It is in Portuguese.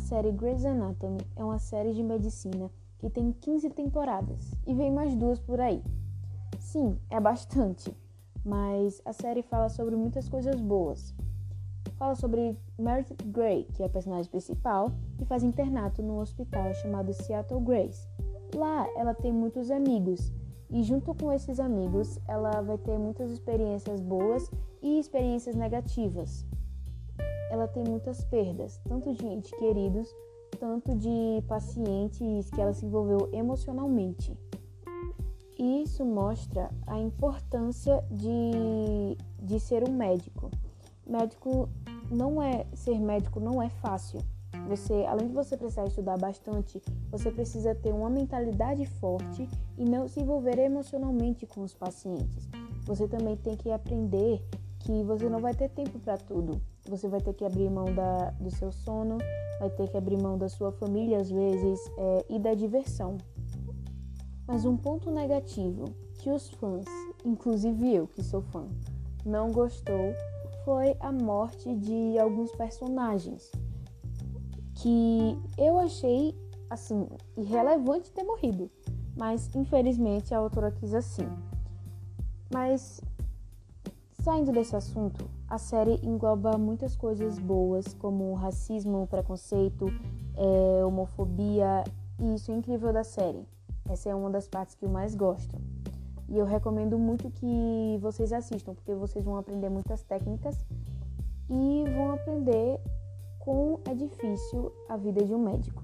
série Grey's Anatomy é uma série de medicina que tem 15 temporadas e vem mais duas por aí. Sim, é bastante, mas a série fala sobre muitas coisas boas. Fala sobre Meredith Grey, que é a personagem principal, e faz internato num hospital chamado Seattle Grace. Lá ela tem muitos amigos e junto com esses amigos ela vai ter muitas experiências boas e experiências negativas ela tem muitas perdas, tanto de entes queridos, tanto de pacientes que ela se envolveu emocionalmente. E isso mostra a importância de, de ser um médico. Médico não é ser médico não é fácil. Você, além de você precisar estudar bastante, você precisa ter uma mentalidade forte e não se envolver emocionalmente com os pacientes. Você também tem que aprender que você não vai ter tempo para tudo. Você vai ter que abrir mão da, do seu sono, vai ter que abrir mão da sua família às vezes é, e da diversão. Mas um ponto negativo que os fãs, inclusive eu que sou fã, não gostou foi a morte de alguns personagens que eu achei assim irrelevante ter morrido, mas infelizmente a autora quis assim. Mas Saindo desse assunto, a série engloba muitas coisas boas, como racismo, preconceito, é, homofobia, e isso é incrível da série. Essa é uma das partes que eu mais gosto. E eu recomendo muito que vocês assistam, porque vocês vão aprender muitas técnicas e vão aprender como é difícil a vida de um médico.